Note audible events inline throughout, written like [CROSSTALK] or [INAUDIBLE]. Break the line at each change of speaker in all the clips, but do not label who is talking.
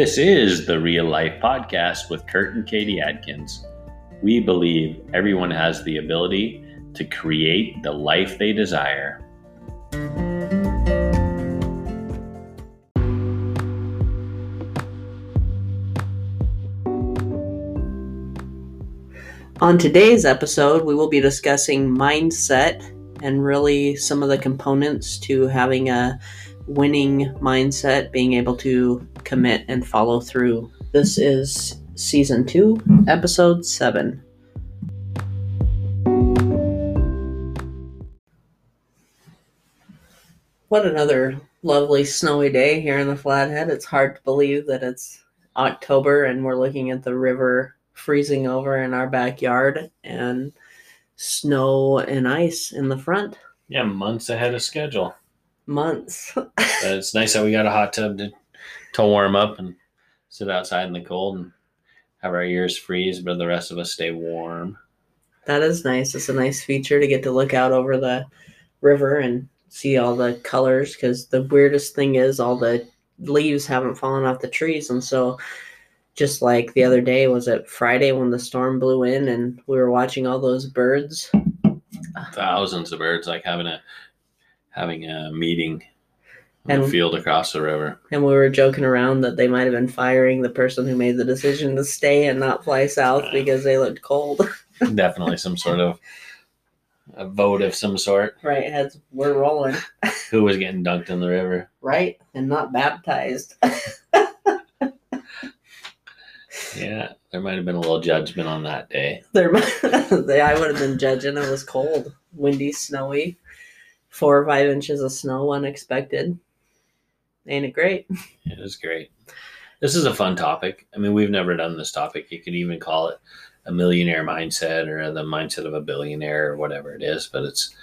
This is the Real Life Podcast with Kurt and Katy Adkins. We believe everyone has the ability to create the life they desire.
On today's episode, we will be discussing mindset and really some of the components to having a winning mindset, being able to commit and follow through. This is season two, episode seven. What another lovely snowy day here in the Flathead. It's hard to believe that it's October and we're looking at the river freezing over in our backyard and snow and ice in the front.
Yeah, months ahead of schedule.
Months.
But it's nice that we got a hot tub to, to warm up and sit outside in the cold and have our ears freeze, but the rest of us stay warm.
that is nice. It's a nice feature to get to look out over the river and see all the colors because the weirdest thing is all the leaves haven't fallen off the trees and so just like the other day was it friday when the storm blew in and we were watching all those birds
Thousands of birds like having a having a meeting in
And-
the field across the river.
and we were joking around that they might have been firing the person who made the decision to stay and not fly south because they looked cold [LAUGHS]
Definitely some sort of a vote of some sort.
right heads we're rolling
Who was getting dunked in the river?
right and not baptized [LAUGHS]
Yeah, there might have been a little judgment on that day.
there they, [LAUGHS] i would have been judging it was cold windy snowy four or five inches of snow unexpected ain't it great
It was great. This is a fun topic. I mean, we've never done this topic. You could even call it a millionaire mindset or the mindset of a billionaire or whatever it is, but it's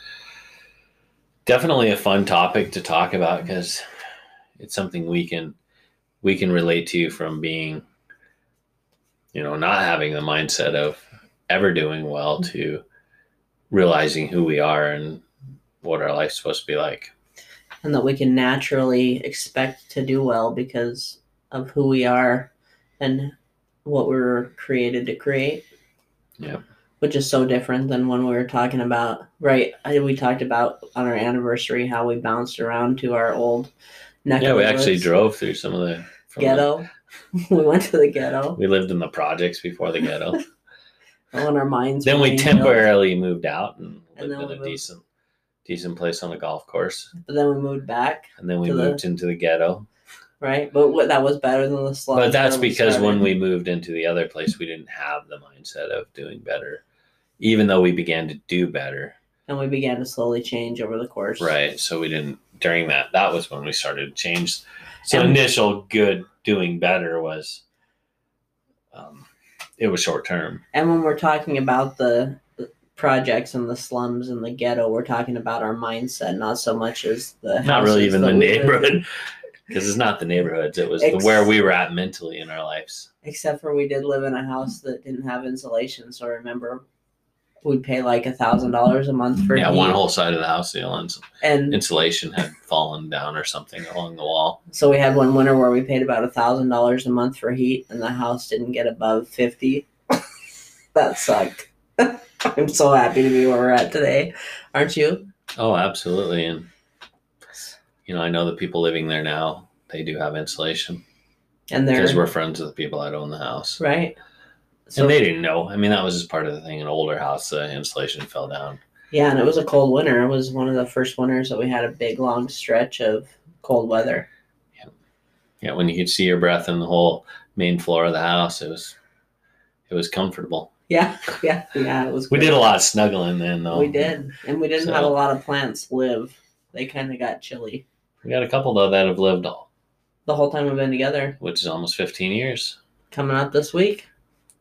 definitely a fun topic to talk about because it's something we can we can relate to from being you know not having the mindset of ever doing well to realizing who we are and what our life's supposed to be like
and that we can naturally expect to do well because of who we are and what we were created to create.
Yeah.
Which is so different than when we were talking about, right? We talked about on our anniversary how we bounced around to our old neck
yeah we actually
woods.
drove through some of the from the-
ghetto. [LAUGHS] we went to the ghetto.
We lived in the projects before the ghetto. [LAUGHS]
When our minds
then we
being built,
temporarily moved out and
And
lived in a
moved.
decent decent place on a golf course.
but then we moved back,
And then we
To the-
moved into the ghetto.
right? But what, that was better than the slums.
But that's because when we moved into the other place, we didn't have the mindset of doing better, even though we began to do better.
and we began to slowly change over the course.
Right. So we didn't, during that, that was when we started to change. So
And-
initial good doing better was, um, it was short term.
And when we're talking about the projects and the slums and the ghetto, we're talking about our mindset, not so much as the
Not really even the
in.
neighborhood. [LAUGHS] Because it's not the neighborhoods. It was the, where we were at mentally in our lives.
Except for we did live in a house that didn't have insulation, so I remember we'd pay like a thousand dollars a month for
yeah,
heat.
one whole side of the house, the ins-
and
insulation had fallen down or something along the wall.
so we had one winter where we paid about a thousand dollars a month for heat, and the house didn't get above fifty. [LAUGHS] that sucked. [LAUGHS] [LAUGHS] I'm so happy to be where we're at today, aren't you?
Oh, absolutely. And you know, I know the people living there now, they do have insulation
And they're
because we're friends with the people that own the house.
right.
and they didn't know. I mean, that was just part of the thing. An older house, the insulation fell down.
Yeah, and it was a cold winter. It was one of the first winters that we had a big long stretch of cold weather.
Yeah, yeah, when you could see your breath in the whole main floor of the house, it was it was comfortable.
Yeah, [LAUGHS] yeah, yeah. It was.
We did a lot of snuggling then, though.
We did, and we didn't
So-
have a lot of plants live. They kind of got chilly
We got a couple though that have lived all,
the whole time we've been together.
which is almost 15 years.
Coming up this week,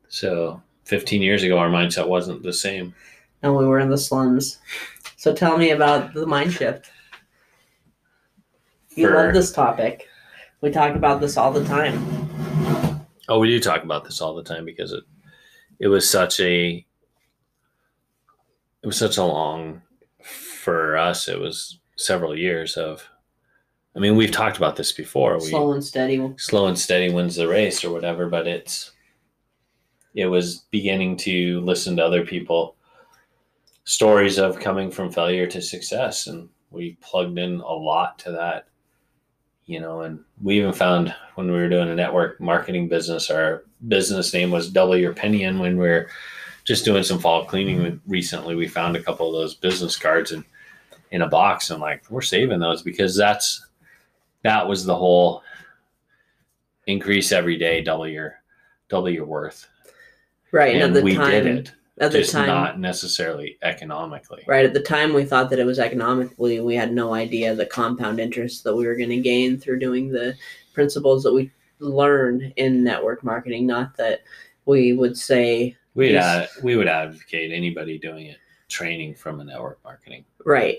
So 15 years ago, our mindset wasn't the same.
and we were in the slums. So tell me about the mind shift. You
For-
love this topic. We talk about this all the time.
Oh, we do talk about this all the time because it it was such a it was such a long for us. It was several years of I mean, we've talked about this before. We,
Slow and steady.
slow and steady wins the race or whatever but it's it was beginning to listen to other people stories of coming from failure to success and we plugged in a lot to that you know and we even found when we were doing a network marketing business our business name was double your penny and when we are just doing some fall cleaning mm-hmm. recently we found a couple of those business cards in in a box and like we're saving those because that's that was the whole increase every day, double your double your worth.
Right. And,
And
at the
we
time,
did it,
at the
just
time,
not necessarily economically.
right at the time, we thought that it was economically. We had no idea the compound interest that we were going to gain through doing the principles that we learned in network marketing. Not that we would say,
We'd ad, we would advocate anybody doing it training from a network marketing,
right,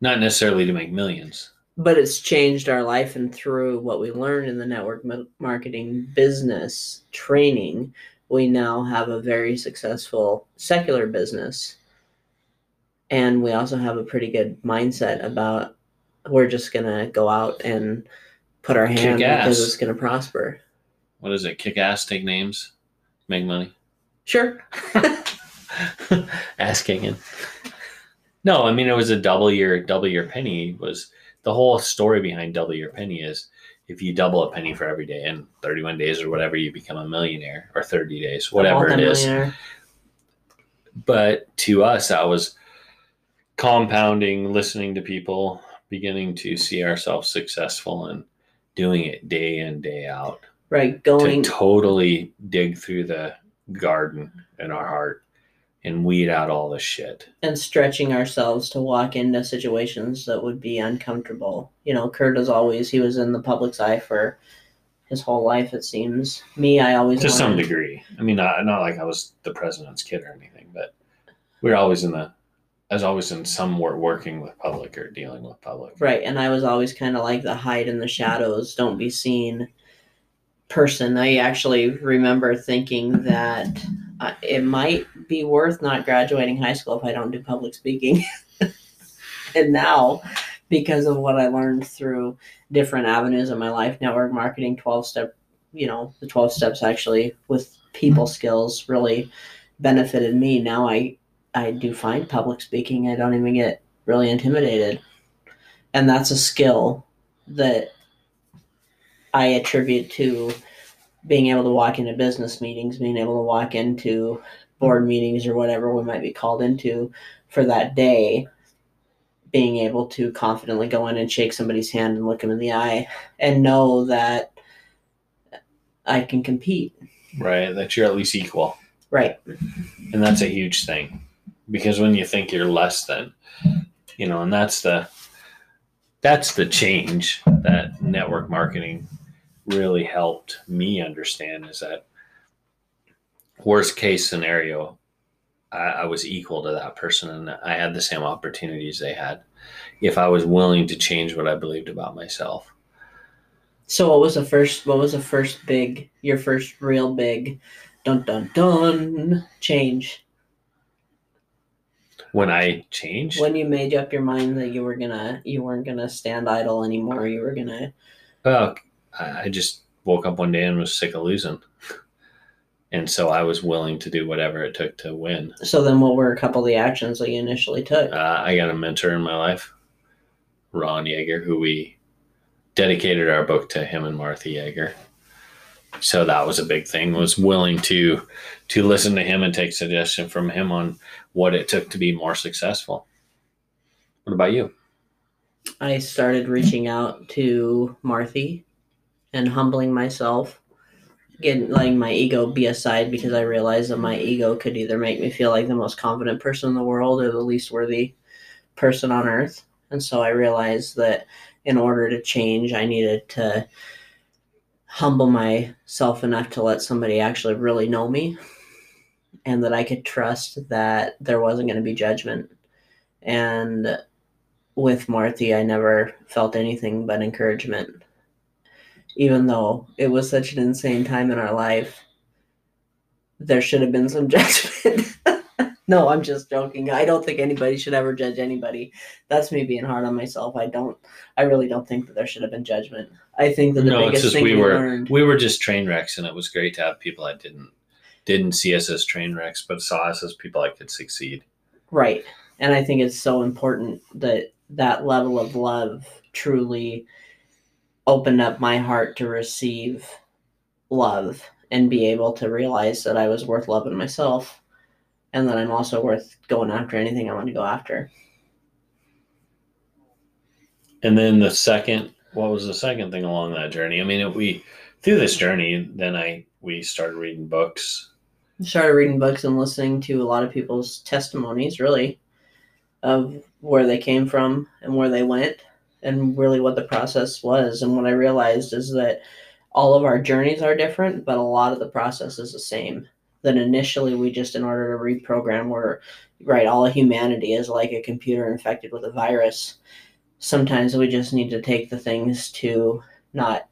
not necessarily to make millions.
but it's changed our life and through what we learned in the network marketing business training we now have a very successful secular business and we also have a pretty good mindset about we're just gonna go out and put our hand
Kick ass.
because it's gonna prosper
What is it? Kick ass, take names, make money.
sure [LAUGHS] [LAUGHS]
ass kicking. No, I mean it was a double your double your penny was the whole story behind double your penny is if you double a penny for every day in 31 days or whatever you become a millionaire or 30 days whatever it is but to us that was compounding listening to people beginning to see ourselves successful and doing it day in day out
right going
to totally dig through the garden in our heart and weed out all the shit
and stretching ourselves to walk into situations that would be uncomfortable. You know, Kurt is always he was in the public's eye for his whole life. It seems. Me, I always
to some degree i mean not, not like i was the president's kid or anything but we're always in the i was always in some wor- working with public or dealing with public
right, and I was always kind of like the hide in the shadows, don't be seen person. I actually remember thinking that uh, it might be worth not graduating high school if I don't do public speaking. [LAUGHS] and now, because of what I learned through different avenues of my life, network marketing, 12 step, you know, the 12 steps actually with people skills really benefited me. Now I, I do find public speaking. I don't even get really intimidated. And that's a skill that I attribute to being able to walk into business meetings, being able to walk into board meetings or whatever we might be called into for that day, being able to confidently go in and shake somebody's hand and look them in the eye and know that I can compete.
right that you're at least equal
Right.
and that's a huge thing because when you think you're less than you know and that's the that's the change that network marketing really helped me understand is that worst case scenario I, I was equal to that person and i had the same opportunities they had. If i was willing to change what i believed about myself.
So what was the first what was the first big your first real big dun dun dun change
when i changed
when you made up your mind that you were gonna you weren't gonna stand idle anymore you were gonna
Well, I I just woke up one day and was sick of losing. And so I was willing to do whatever it took to win.
so then what were a couple of the actions that you initially took
Uh, I got a mentor in my life, Ron Yeager, who we dedicated our book to him and Martha Yeager. So that was a big thing. Was willing to to listen to him and take suggestion from him on what it took to be more successful. What about you?
i started reaching out to marthy and humbling myself getting letting my ego be aside because i realized that my ego could either make me feel like the most confident person in the world or the least worthy person on earth and so i realized that in order to change i needed to humble myself enough to let somebody actually really know me and that i could trust that there wasn't going to be judgment and with Marthy, I never felt anything but encouragement. Even though it was such an insane time in our life, there should have been some [LAUGHS] judgment. no, I'm just joking. I don't think anybody should ever judge anybody. That's me being hard on myself. I don't. I really don't think that there should have been judgment. I think that the
No, it's
biggest
just
thing
we
we
were
learned.
we were just train wrecks, and it was great to have people that didn't didn't see us as train wrecks, but saw us as people that could succeed.
Right. And I think it's so important that that level of love truly opened up my heart to receive love and be able to realize that I was worth loving myself and that I'm also worth going after anything I want to go after.
And then the second, what was the second thing along that journey? I mean, if we through this journey, then I we started reading books.
Started reading books and listening to a lot of people's testimonies, really, of where they came from and where they went and really what the process was. And what I realized is that all of our journeys are different, but a lot of the process is the same. That initially we just, in order to reprogram, where right, all of humanity is like a computer infected with a virus. Sometimes we just need to take the things to not,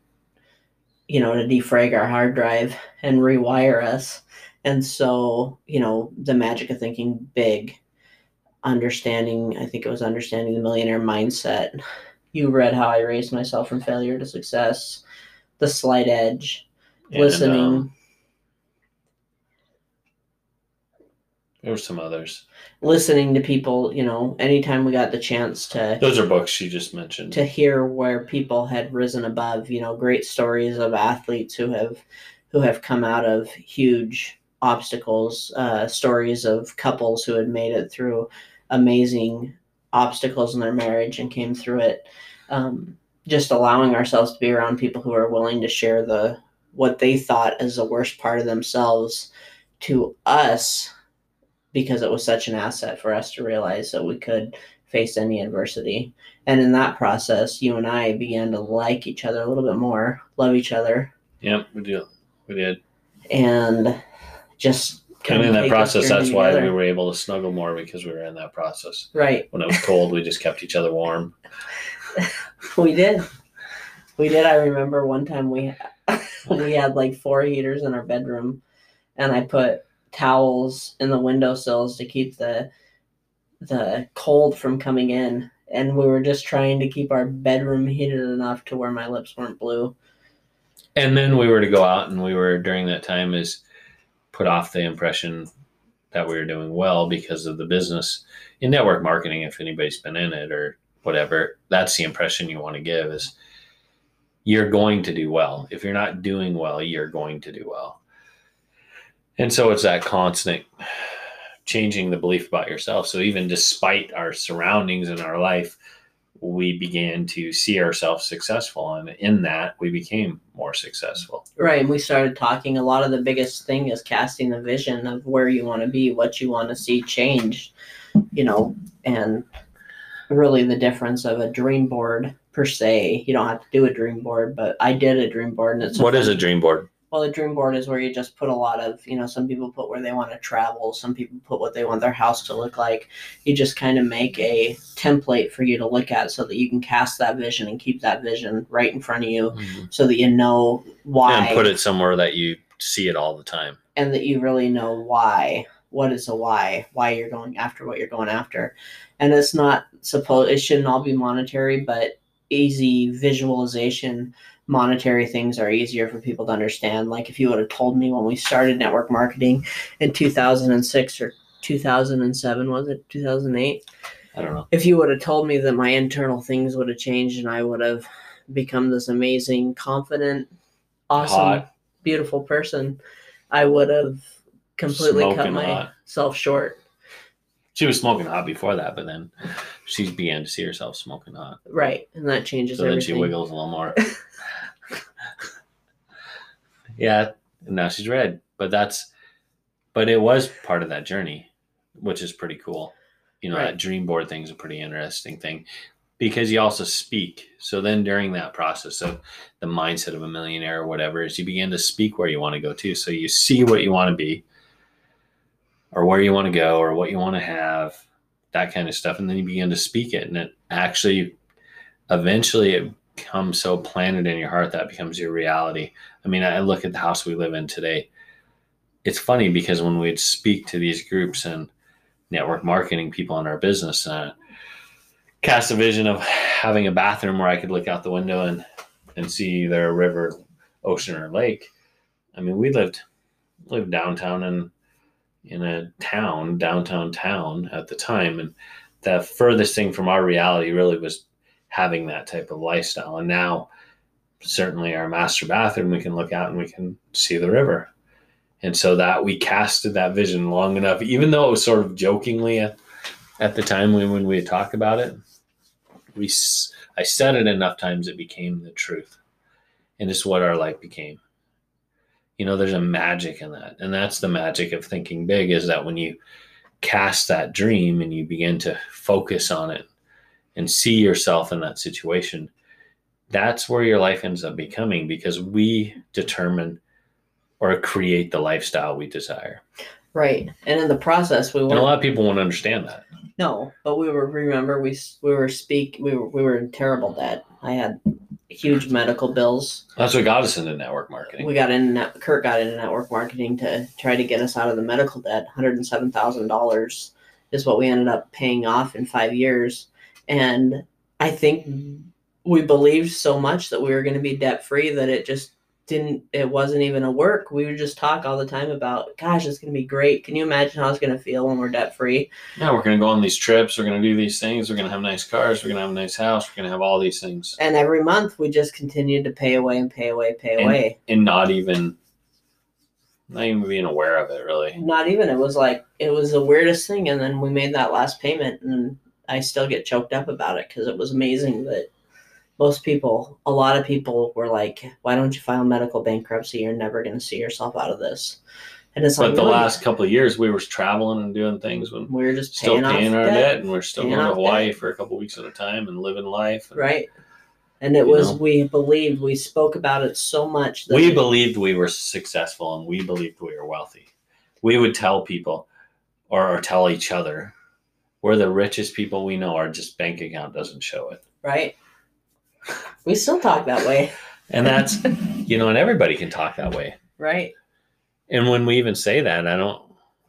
you know, to defrag our hard drive and rewire us. And so, you know, the magic of thinking big, understanding, I think it was understanding the millionaire mindset. You read How I Raised Myself from Failure to Success, The Slight Edge,
And,
listening.
um, there were some others.
listening to people, you know, anytime we got the chance to
Those are books you just mentioned.
to hear where people had risen above, you know, great stories of athletes who have who have come out of huge obstacles, uh, stories of couples who had made it through amazing obstacles in their marriage and came through it. Um, just allowing ourselves to be around people who are willing to share the what they thought is the worst part of themselves to us because it was such an asset for us to realize that we could face any adversity. And in that process, you and I began to like each other a little bit more, love each other,
Yep, we did. We did.
and just
And in that process, that's why we were able to snuggle more because we were in that process.
right.
When it was cold, we just kept each other warm. [LAUGHS]
We did. We did. I remember one time we [LAUGHS] we had like four heaters in our bedroom, and I put towels in the windowsills to keep the the cold from coming in. And we were just trying to keep our bedroom heated enough to where my lips weren't blue.
And then we were to go out, and we were during that time is put off the impression that we were doing well because of the business in network marketing. If anybody's been in it or whatever, that's the impression you want to give is you're going to do well. If you're not doing well, you're going to do well. And so it's that constant changing the belief about yourself. So even despite our surroundings in our life, we began to see ourselves successful. And in that, we became more successful.
Right. And we started talking. A lot of the biggest thing is casting the vision of where you want to be, what you want to see change, you know, and really the difference of a dream board per se. You don't have to do a dream board, but I did a dream board and it's
What is a dream board?
Well, a dream board is where you just put a lot of, you know, some people put where they want to travel, some people put what they want their house to look like. You just kind of make a template for you to look at so that you can cast that vision and keep that vision right in front of you mm-hmm. so that you know why
And put it somewhere that you see it all the time.
and that you really know why. What is a why? Why you're going after what you're going after. And it's not supposed it shouldn't all be monetary, but easy visualization monetary things are easier for people to understand. Like if you would have told me when we started network marketing in 2006 or 2007 was it 2008
I don't know.
if you would have told me that my internal things would have changed and I would have become this amazing, confident, awesome,
Hot.
beautiful person, I would have completely cut
Smoking hot.
myself short.
She was smoking hot before that, but then she began to see herself smoking hot.
Right. And that changes
So then she wiggles a little more. [LAUGHS] yeah, and now she's red. But that's, but it was part of that journey, which is pretty cool. You know,
Right.
that dream board thing is a pretty interesting thing because you also speak. So then during that process of the mindset of a millionaire or whatever, is you begin to speak where you want to go to. So you see what you want to be or where you want to go or what you want to have, that kind of stuff. And then you begin to speak it. And it actually, eventually, it becomes so planted in your heart that becomes your reality. I mean, I look at the house we live in today. It's funny because when we'd speak to these groups and network marketing people in our business uh, cast a vision of having a bathroom where I could look out the window and and see either a river, ocean, or lake. I mean, we lived lived downtown in in a town, downtown town at the time, and the furthest thing from our reality really was having that type of lifestyle. And now, certainly, our master bathroom, we can look out and we can see the river. And so that we casted that vision long enough, even though it was sort of jokingly at, at the time when, when we talked about it, we I said it enough times it became the truth, and it's what our life became. You know, there's a magic in that, and that's the magic of thinking big. Is that when you cast that dream and you begin to focus on it and see yourself in that situation, that's where your life ends up becoming because we determine or create the lifestyle we desire.
Right. And in the process, we
And a lot of people won't understand that.
No, but we were remember we we were speak we were we were in terrible debt. I had huge medical bills.
That's what got us into network marketing.
We got in Kurt got into network marketing to try to get us out of the medical debt. Hundred and seven thousand dollars is what we ended up paying off in five years, and I think we believed so much that we were going to be debt free that it just didn't it wasn't even a work. We would just talk all the time about gosh it's going to be great. Can you imagine how it's going to feel when we're debt free
yeah we're going to go on these trips. We're going to do these things. We're going to have nice cars. We're going to have a nice house. We're going to have all these things.
And every month we just continued to pay away and pay away pay
and,
away.
and not even not even being aware of it really.
Not even. It was like it was the weirdest thing. And then we made that last payment and i still get choked up about it because it was amazing that most people, a lot of people were like, "Why don't you file medical bankruptcy? You're never going to see yourself out of this."
And it's but like, the last couple of years, we were traveling and doing things when
we were just
still
paying,
paying our
debt,
debt, and we're still going to Hawaii
debt.
for a couple weeks at a time and living life. And,
right. And it was know, we believed we spoke about it so much
that we believed we were successful and we believed we were wealthy. We would tell people or, or tell each other we're the richest people we know. Our just bank account doesn't show it.
Right. We still talk that way.
and that's, you know, and everybody can talk that way.
Right.
And when we even say that, I don't,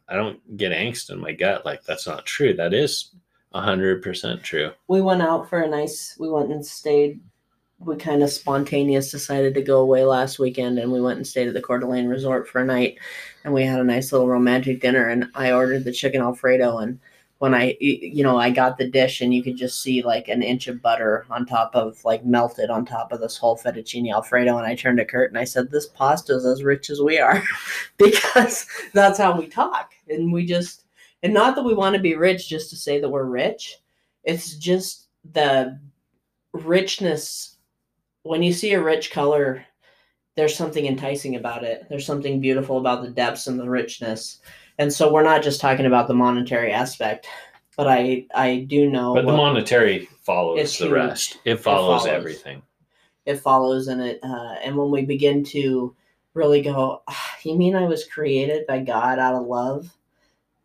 I don't get angst in my gut. Like that's not true. That is a hundred percent true.
We went out for a nice, we went and stayed. We kind of spontaneous decided to go away last weekend and we went and stayed at the Coeur d'Alene Resort for a night and we had a nice little romantic dinner and I ordered the chicken Alfredo and when I, you know, I got the dish and you could just see like an inch of butter on top of like melted on top of this whole fettuccine alfredo. And I turned to Kurt and I said, "This pasta is as rich as we are," [LAUGHS] because that's how we talk. And we just, and not that we want to be rich just to say that we're rich. It's just the richness. When you see a rich color, there's something enticing about it. There's something beautiful about the depths and the richness and so we're not just talking about the monetary aspect but i i do know
but the monetary follows the huge. rest it follows, it follows, everything
it follows and it uh, and when we begin to really go ah, you mean i was created by god out of love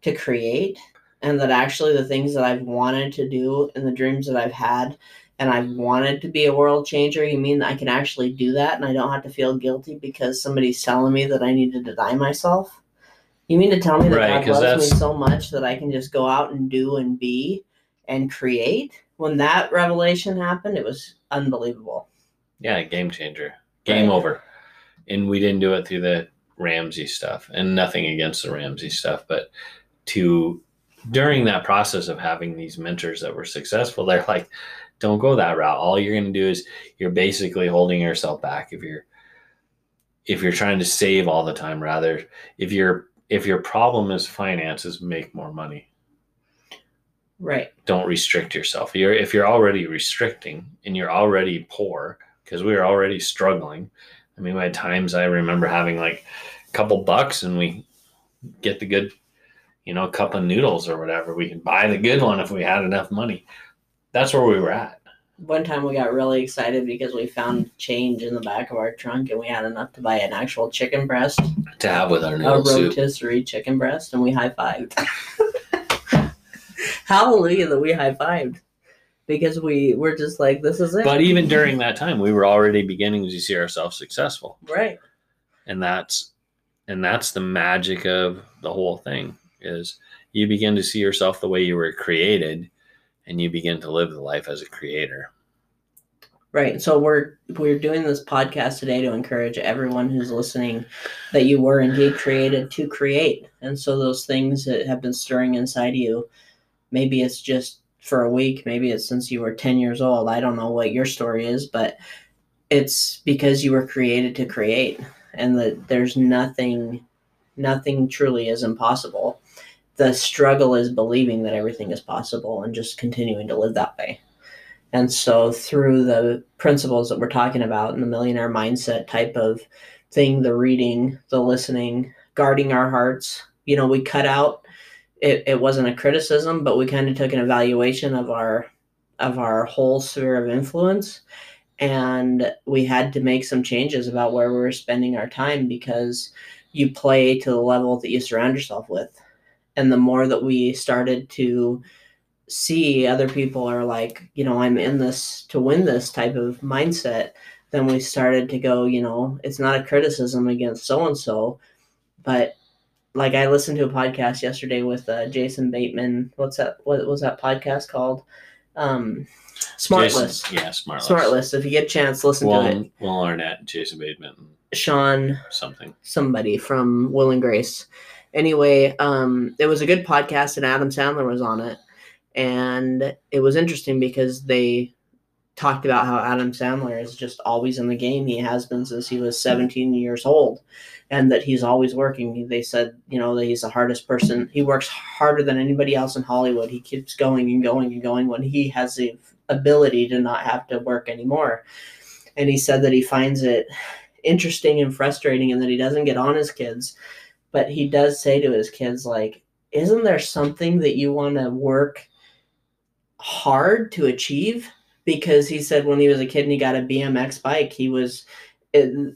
to create and that actually the things that i've wanted to do and the dreams that i've had and I've wanted to be a world changer, you mean I can actually do that and I don't have to feel guilty because somebody's telling me that I need to deny myself? You mean to tell me that
right,
God loves
me
so much that I can just go out and do and be and create? When that revelation happened, it was unbelievable.
Yeah, game changer. Game right. over. And we didn't do it through the Ramsey stuff and nothing against the Ramsey stuff, but to during that process of having these mentors that were successful, they're like, don't go that route. All you're going to do is you're basically holding yourself back if you're if you're trying to save all the time rather if you're if your problem is finances, make more money.
Right.
Don't restrict yourself. You're if you're already restricting and you're already poor because we were already struggling. I mean, my times I remember having like a couple bucks and we get the good, you know, cup of noodles or whatever. We could buy the good one if we had enough money. That's where we were at
one time we got really excited because we found change in the back of our trunk and we had enough to buy an actual chicken breast
to have with our noodle
a rotisserie soup. chicken breast and we high fived. [LAUGHS] Hallelujah that we high fived because we were just like this is it.
But even during that time, we were already beginning to see ourselves successful,
right?
And that's and that's the magic of the whole thing is you begin to see yourself the way you were created and you begin to live the life as a creator.
Right. So we're we're doing this podcast today to encourage everyone who's listening that you were indeed created to create. And so those things that have been stirring inside you, maybe it's just for a week, maybe it's since you were 10 years old. I don't know what your story is, but it's because you were created to create and that there's nothing nothing truly is impossible. The struggle is believing that everything is possible and just continuing to live that way. And so, through the principles that we're talking about in the millionaire mindset type of thing, the reading, the listening, guarding our hearts, you know, we cut out. It, it wasn't a criticism, but we kind of took an evaluation of our of our whole sphere of influence, and we had to make some changes about where we were spending our time because you play to the level that you surround yourself with, and the more that we started to see other people are like, you know, I'm in this to win this type of mindset, then we started to go, you know, it's not a criticism against so and so, but like I listened to a podcast yesterday with uh, Jason Bateman. What's that? What was that podcast called? Um, Smart
Jason-
List.
Yeah, smart,
SmartLess. If you get a chance, listen
Will,
to it.
Will Arnett, Jason Bateman,
Sean
something.
somebody from Will and Grace. Anyway, um, it was a good podcast, and Adam Sandler was on it, and it was interesting because they talked about how Adam Sandler is just always in the game. He has been since he was 17 years old, and that he's always working. They said, you know, that he's the hardest person. He works harder than anybody else in Hollywood. He keeps going and going and going when he has the ability to not have to work anymore. And he said that he finds it interesting and frustrating and that he doesn't get on his kids but he does say to his kids like isn't there something that you want to work hard to achieve? Because he said when he was a kid and he got a bmx bike he was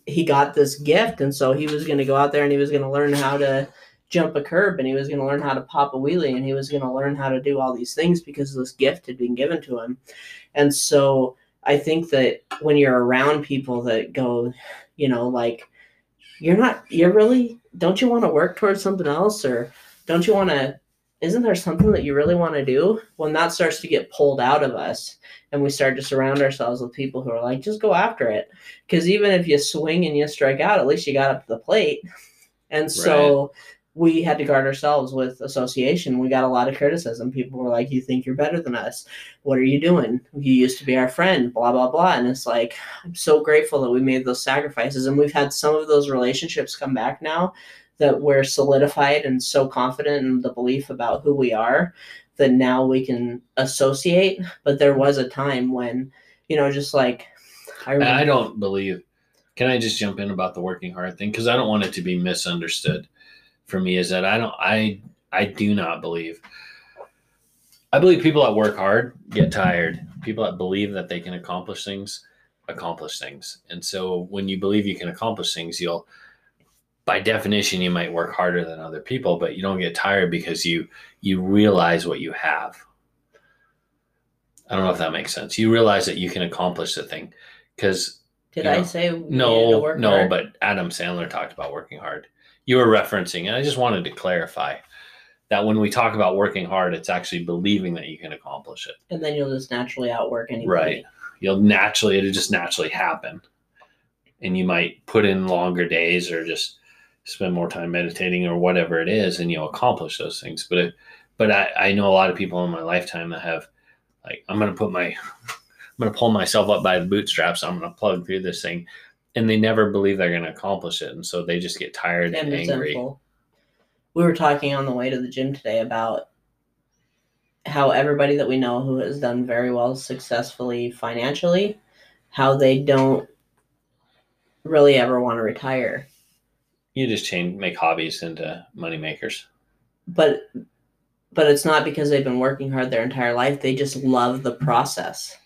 he got this gift and so he was going to go out there and he was going to learn how to jump a curb and he was going to learn how to pop a wheelie and he was going to learn how to do all these things because this gift had been given to him. And so i think that when you're around people that go you know like you're not you're really don't you want to work towards something else or don't you want to isn't there something that you really want to do? When that starts to get pulled out of us and we start to surround ourselves with people who are like just go after it. Because even if you swing and you strike out at least you got up to the plate. And so we had to guard ourselves with association we got a lot of criticism people were like you think you're better than us what are you doing you used to be our friend blah blah blah and it's like i'm so grateful that we made those sacrifices and we've had some of those relationships come back now that we're solidified and so confident in the belief about who we are that now we can associate but there was a time when you know just like i,
And I don't believe. Can I just jump in about the working hard thing? Because I don't want it to be misunderstood. For me, is that I don't. I I do not believe. I believe people that work hard get tired. People that believe that they can accomplish things accomplish things. And so when you believe you can accomplish things, you'll by definition you might work harder than other people, but you don't get tired because you you realize what you have. I don't know if that makes sense. You realize that you can accomplish the thing because
did i
know,
say we needed to
no,
work
no,
hard?
but Adam Sandler talked about working hard. You were referencing, and I just wanted to clarify that when we talk about working hard, it's actually believing that you can accomplish it.
and then you'll just naturally outwork anybody
Right. You'll naturally, it'll just naturally happen. And you might put in longer days or just spend more time meditating or whatever it is, and you'll accomplish those things. But it, but I, I know a lot of people in my lifetime that have like, I'm going to put my, [LAUGHS] I'm going to pull myself up by the bootstraps. I'm going to plug through this thing. And they never believe they're going to accomplish it. And so they just get tired and,
and
angry.
resentful. We were talking on the way to the gym today about how everybody that we know who has done very well successfully financially, how they don't really ever want to retire.
You just change, make hobbies into money makers.
But but it's not because they've been working hard their entire life. They just love the process.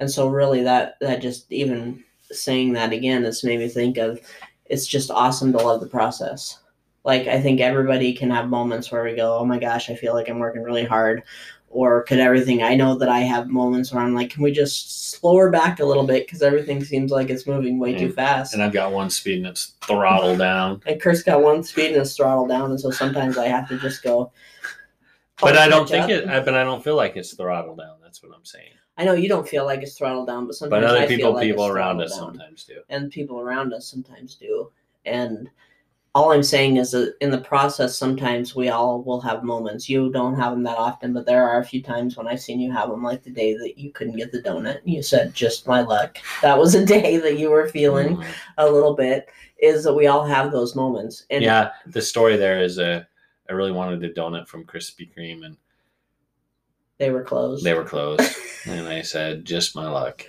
And so really that that just even saying that again, it's made me think of it's just awesome to love the process. Like I think everybody can have moments where we go, "Oh my gosh, I feel like I'm working really hard." Or could everything I know that I have moments where I'm like, "Can we just slow her back a little bit because everything seems like it's moving way too mm. fast."
And I've got one speed and it's throttle down.
And Kurt's got one speed and it's throttle down, and so sometimes I have to just go,
but I don't think
up.
it. I, but I don't feel like it's throttled down. That's what I'm saying.
I know you don't feel like it's throttled down, but sometimes
But other
I feel
people,
like
people around us
down.
sometimes do.
and people around us sometimes do. And all I'm saying is that in the process, sometimes we all will have moments. You don't have them that often, but there are a few times when I've seen you have them, like the day that you couldn't get the donut. and You said, just my luck. That was a [LAUGHS] day that you were feeling
Mhm.
a little bit, is that we all have those moments. And
yeah, the story there is a. I really wanted a donut from Krispy Kreme, and
they were closed.
they were closed. [LAUGHS] and I said, "Just my luck."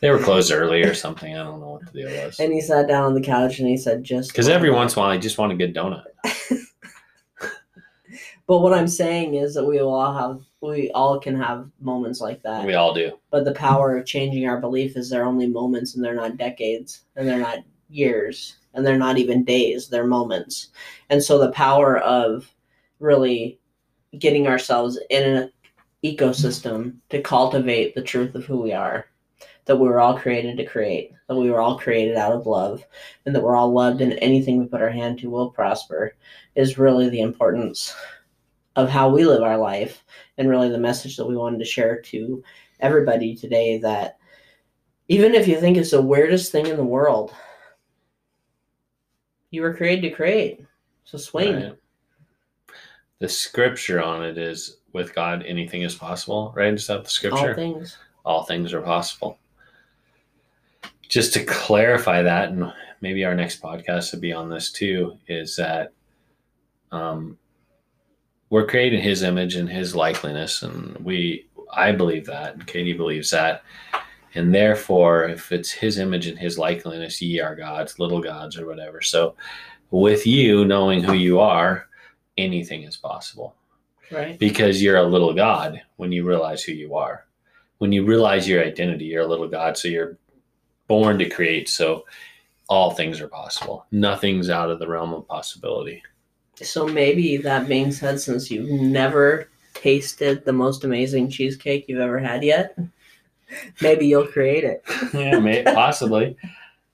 They were closed early or something. I don't know what the deal was.
and he sat down on the couch and he said, just
Because every
luck."
once in a while, I just want a good donut. [LAUGHS]
But what I'm saying is that we will all have, we all can have moments like that.
We all do.
but the power of changing our belief is they're only moments and they're not decades and they're not years and they're not even days they're moments and so the power of really getting ourselves in an ecosystem to cultivate the truth of who we are that we were all created to create that we were all created out of love and that we're all loved and anything we put our hand to will prosper is really the importance of how we live our life and really the message that we wanted to share to everybody today that even if you think it's the weirdest thing in the world, you were created to create. So swing.
Right. The scripture on it is with God, anything is possible, right? Is that the scripture?
All things.
All things are possible. Just to clarify that, and maybe our next podcast would be on this too, is that um, we're created in His image and His likeness, and we, I believe that, and Katy believes that, and therefore, if it's His image and His likeness, ye are gods, little gods, or whatever. So, with you knowing who you are, anything is possible
Right.
because you're a little god when you realize who you are. When you realize your identity, you're a little god, so you're born to create. So all things are possible. Nothing's out of the realm of possibility.
So maybe that being said, since you've never tasted the most amazing cheesecake you've ever had yet, maybe you'll create it.
yeah, may, possibly.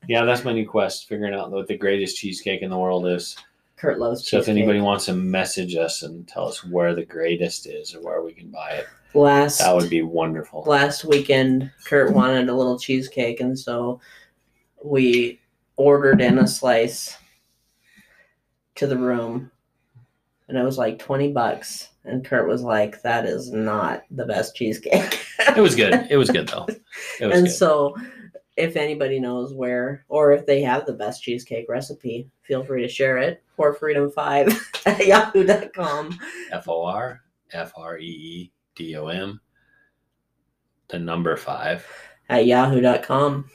Yeah, that's my new quest, figuring out what the greatest cheesecake in the world is.
Kurt loves
So if anybody wants to message us and tell us where the greatest is or where we can buy it,
last
that would be wonderful.
last weekend Kurt wanted a little cheesecake and so we ordered in a slice to the room and it was like 20 bucks and Kurt was like that is not the best cheesecake.
It was good. It was good though. [LAUGHS] It was
and
good.
so if anybody knows where or if they have the best cheesecake recipe, feel free to share it for freedom5 [LAUGHS] at yahoo.com.
F O R F R E E D O M. The number five.
at yahoo.com.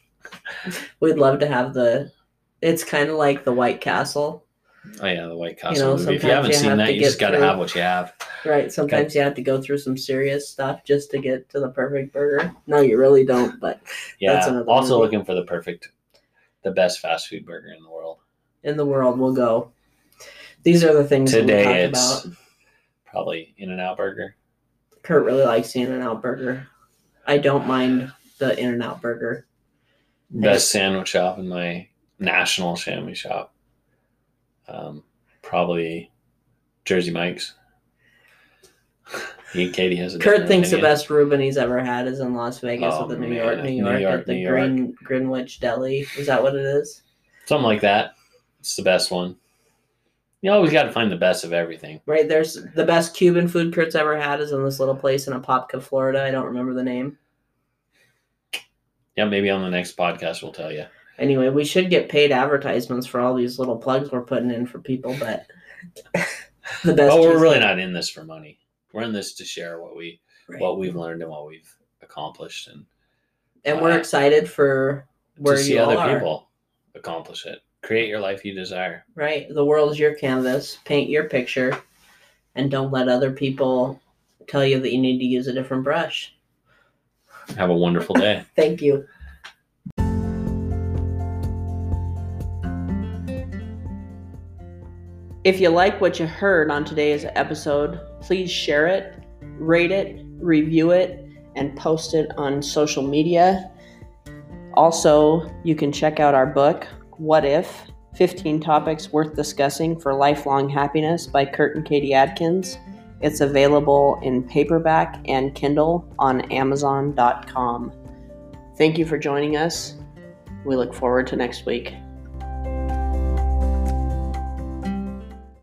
[LAUGHS] We'd love to have the. It's kind of like the White Castle,
Oh yeah, the White Castle
You know,
movie. If you haven't
you
seen
have
that, you just got to have what you have.
right? Sometimes you have to go through some serious stuff just to get to the perfect burger. No, you really don't, but
Yeah.
That's another
Also
movie.
looking for the perfect, the best fast food burger in the world.
in the world we'll go. These are the things
Today it's
about.
probably In and Out Burger.
Kurt really likes the In and Out burger. I don't mind the In and Out burger.
Best sandwich shop in my national sandwich shop. Um, probably Jersey Mike's. He, Katy has a
Kurt thinks the best Reuben he's ever had is in Las Vegas
Oh,
at the New
man.
York, New
New
York,
York,
at the
New York.
Green Greenwich Deli. Is that what it is?
something like that. It's the best one. You always got to find the best of everything.
Right, there's the best Cuban food Kurt's ever had is in this little place in Apopka, Florida. I don't remember the name.
Yeah, maybe on the next podcast we'll tell you.
Anyway, we should get paid advertisements for all these little plugs we're putting in for people, but [LAUGHS] the best.
But we're really not in this for money. We're in this to share what we
Right.
what we've learned and what we've accomplished, and
and we're
uh,
excited for where
to see other
are.
people accomplish it. Create your life you desire.
Right, the world is your canvas. Paint your picture, and don't let other people tell you that you need to use a different brush.
Have a wonderful day. [LAUGHS]
Thank you. If you like what you heard on today's episode, please share it, rate it, review it, and post it on social media. Also, you can check out our book, What If 15 Topics Worth Discussing for Lifelong Happiness by Kurt and Katy Adkins. It's available in paperback and Kindle on Amazon.com. Thank you for joining us. We look forward to next week.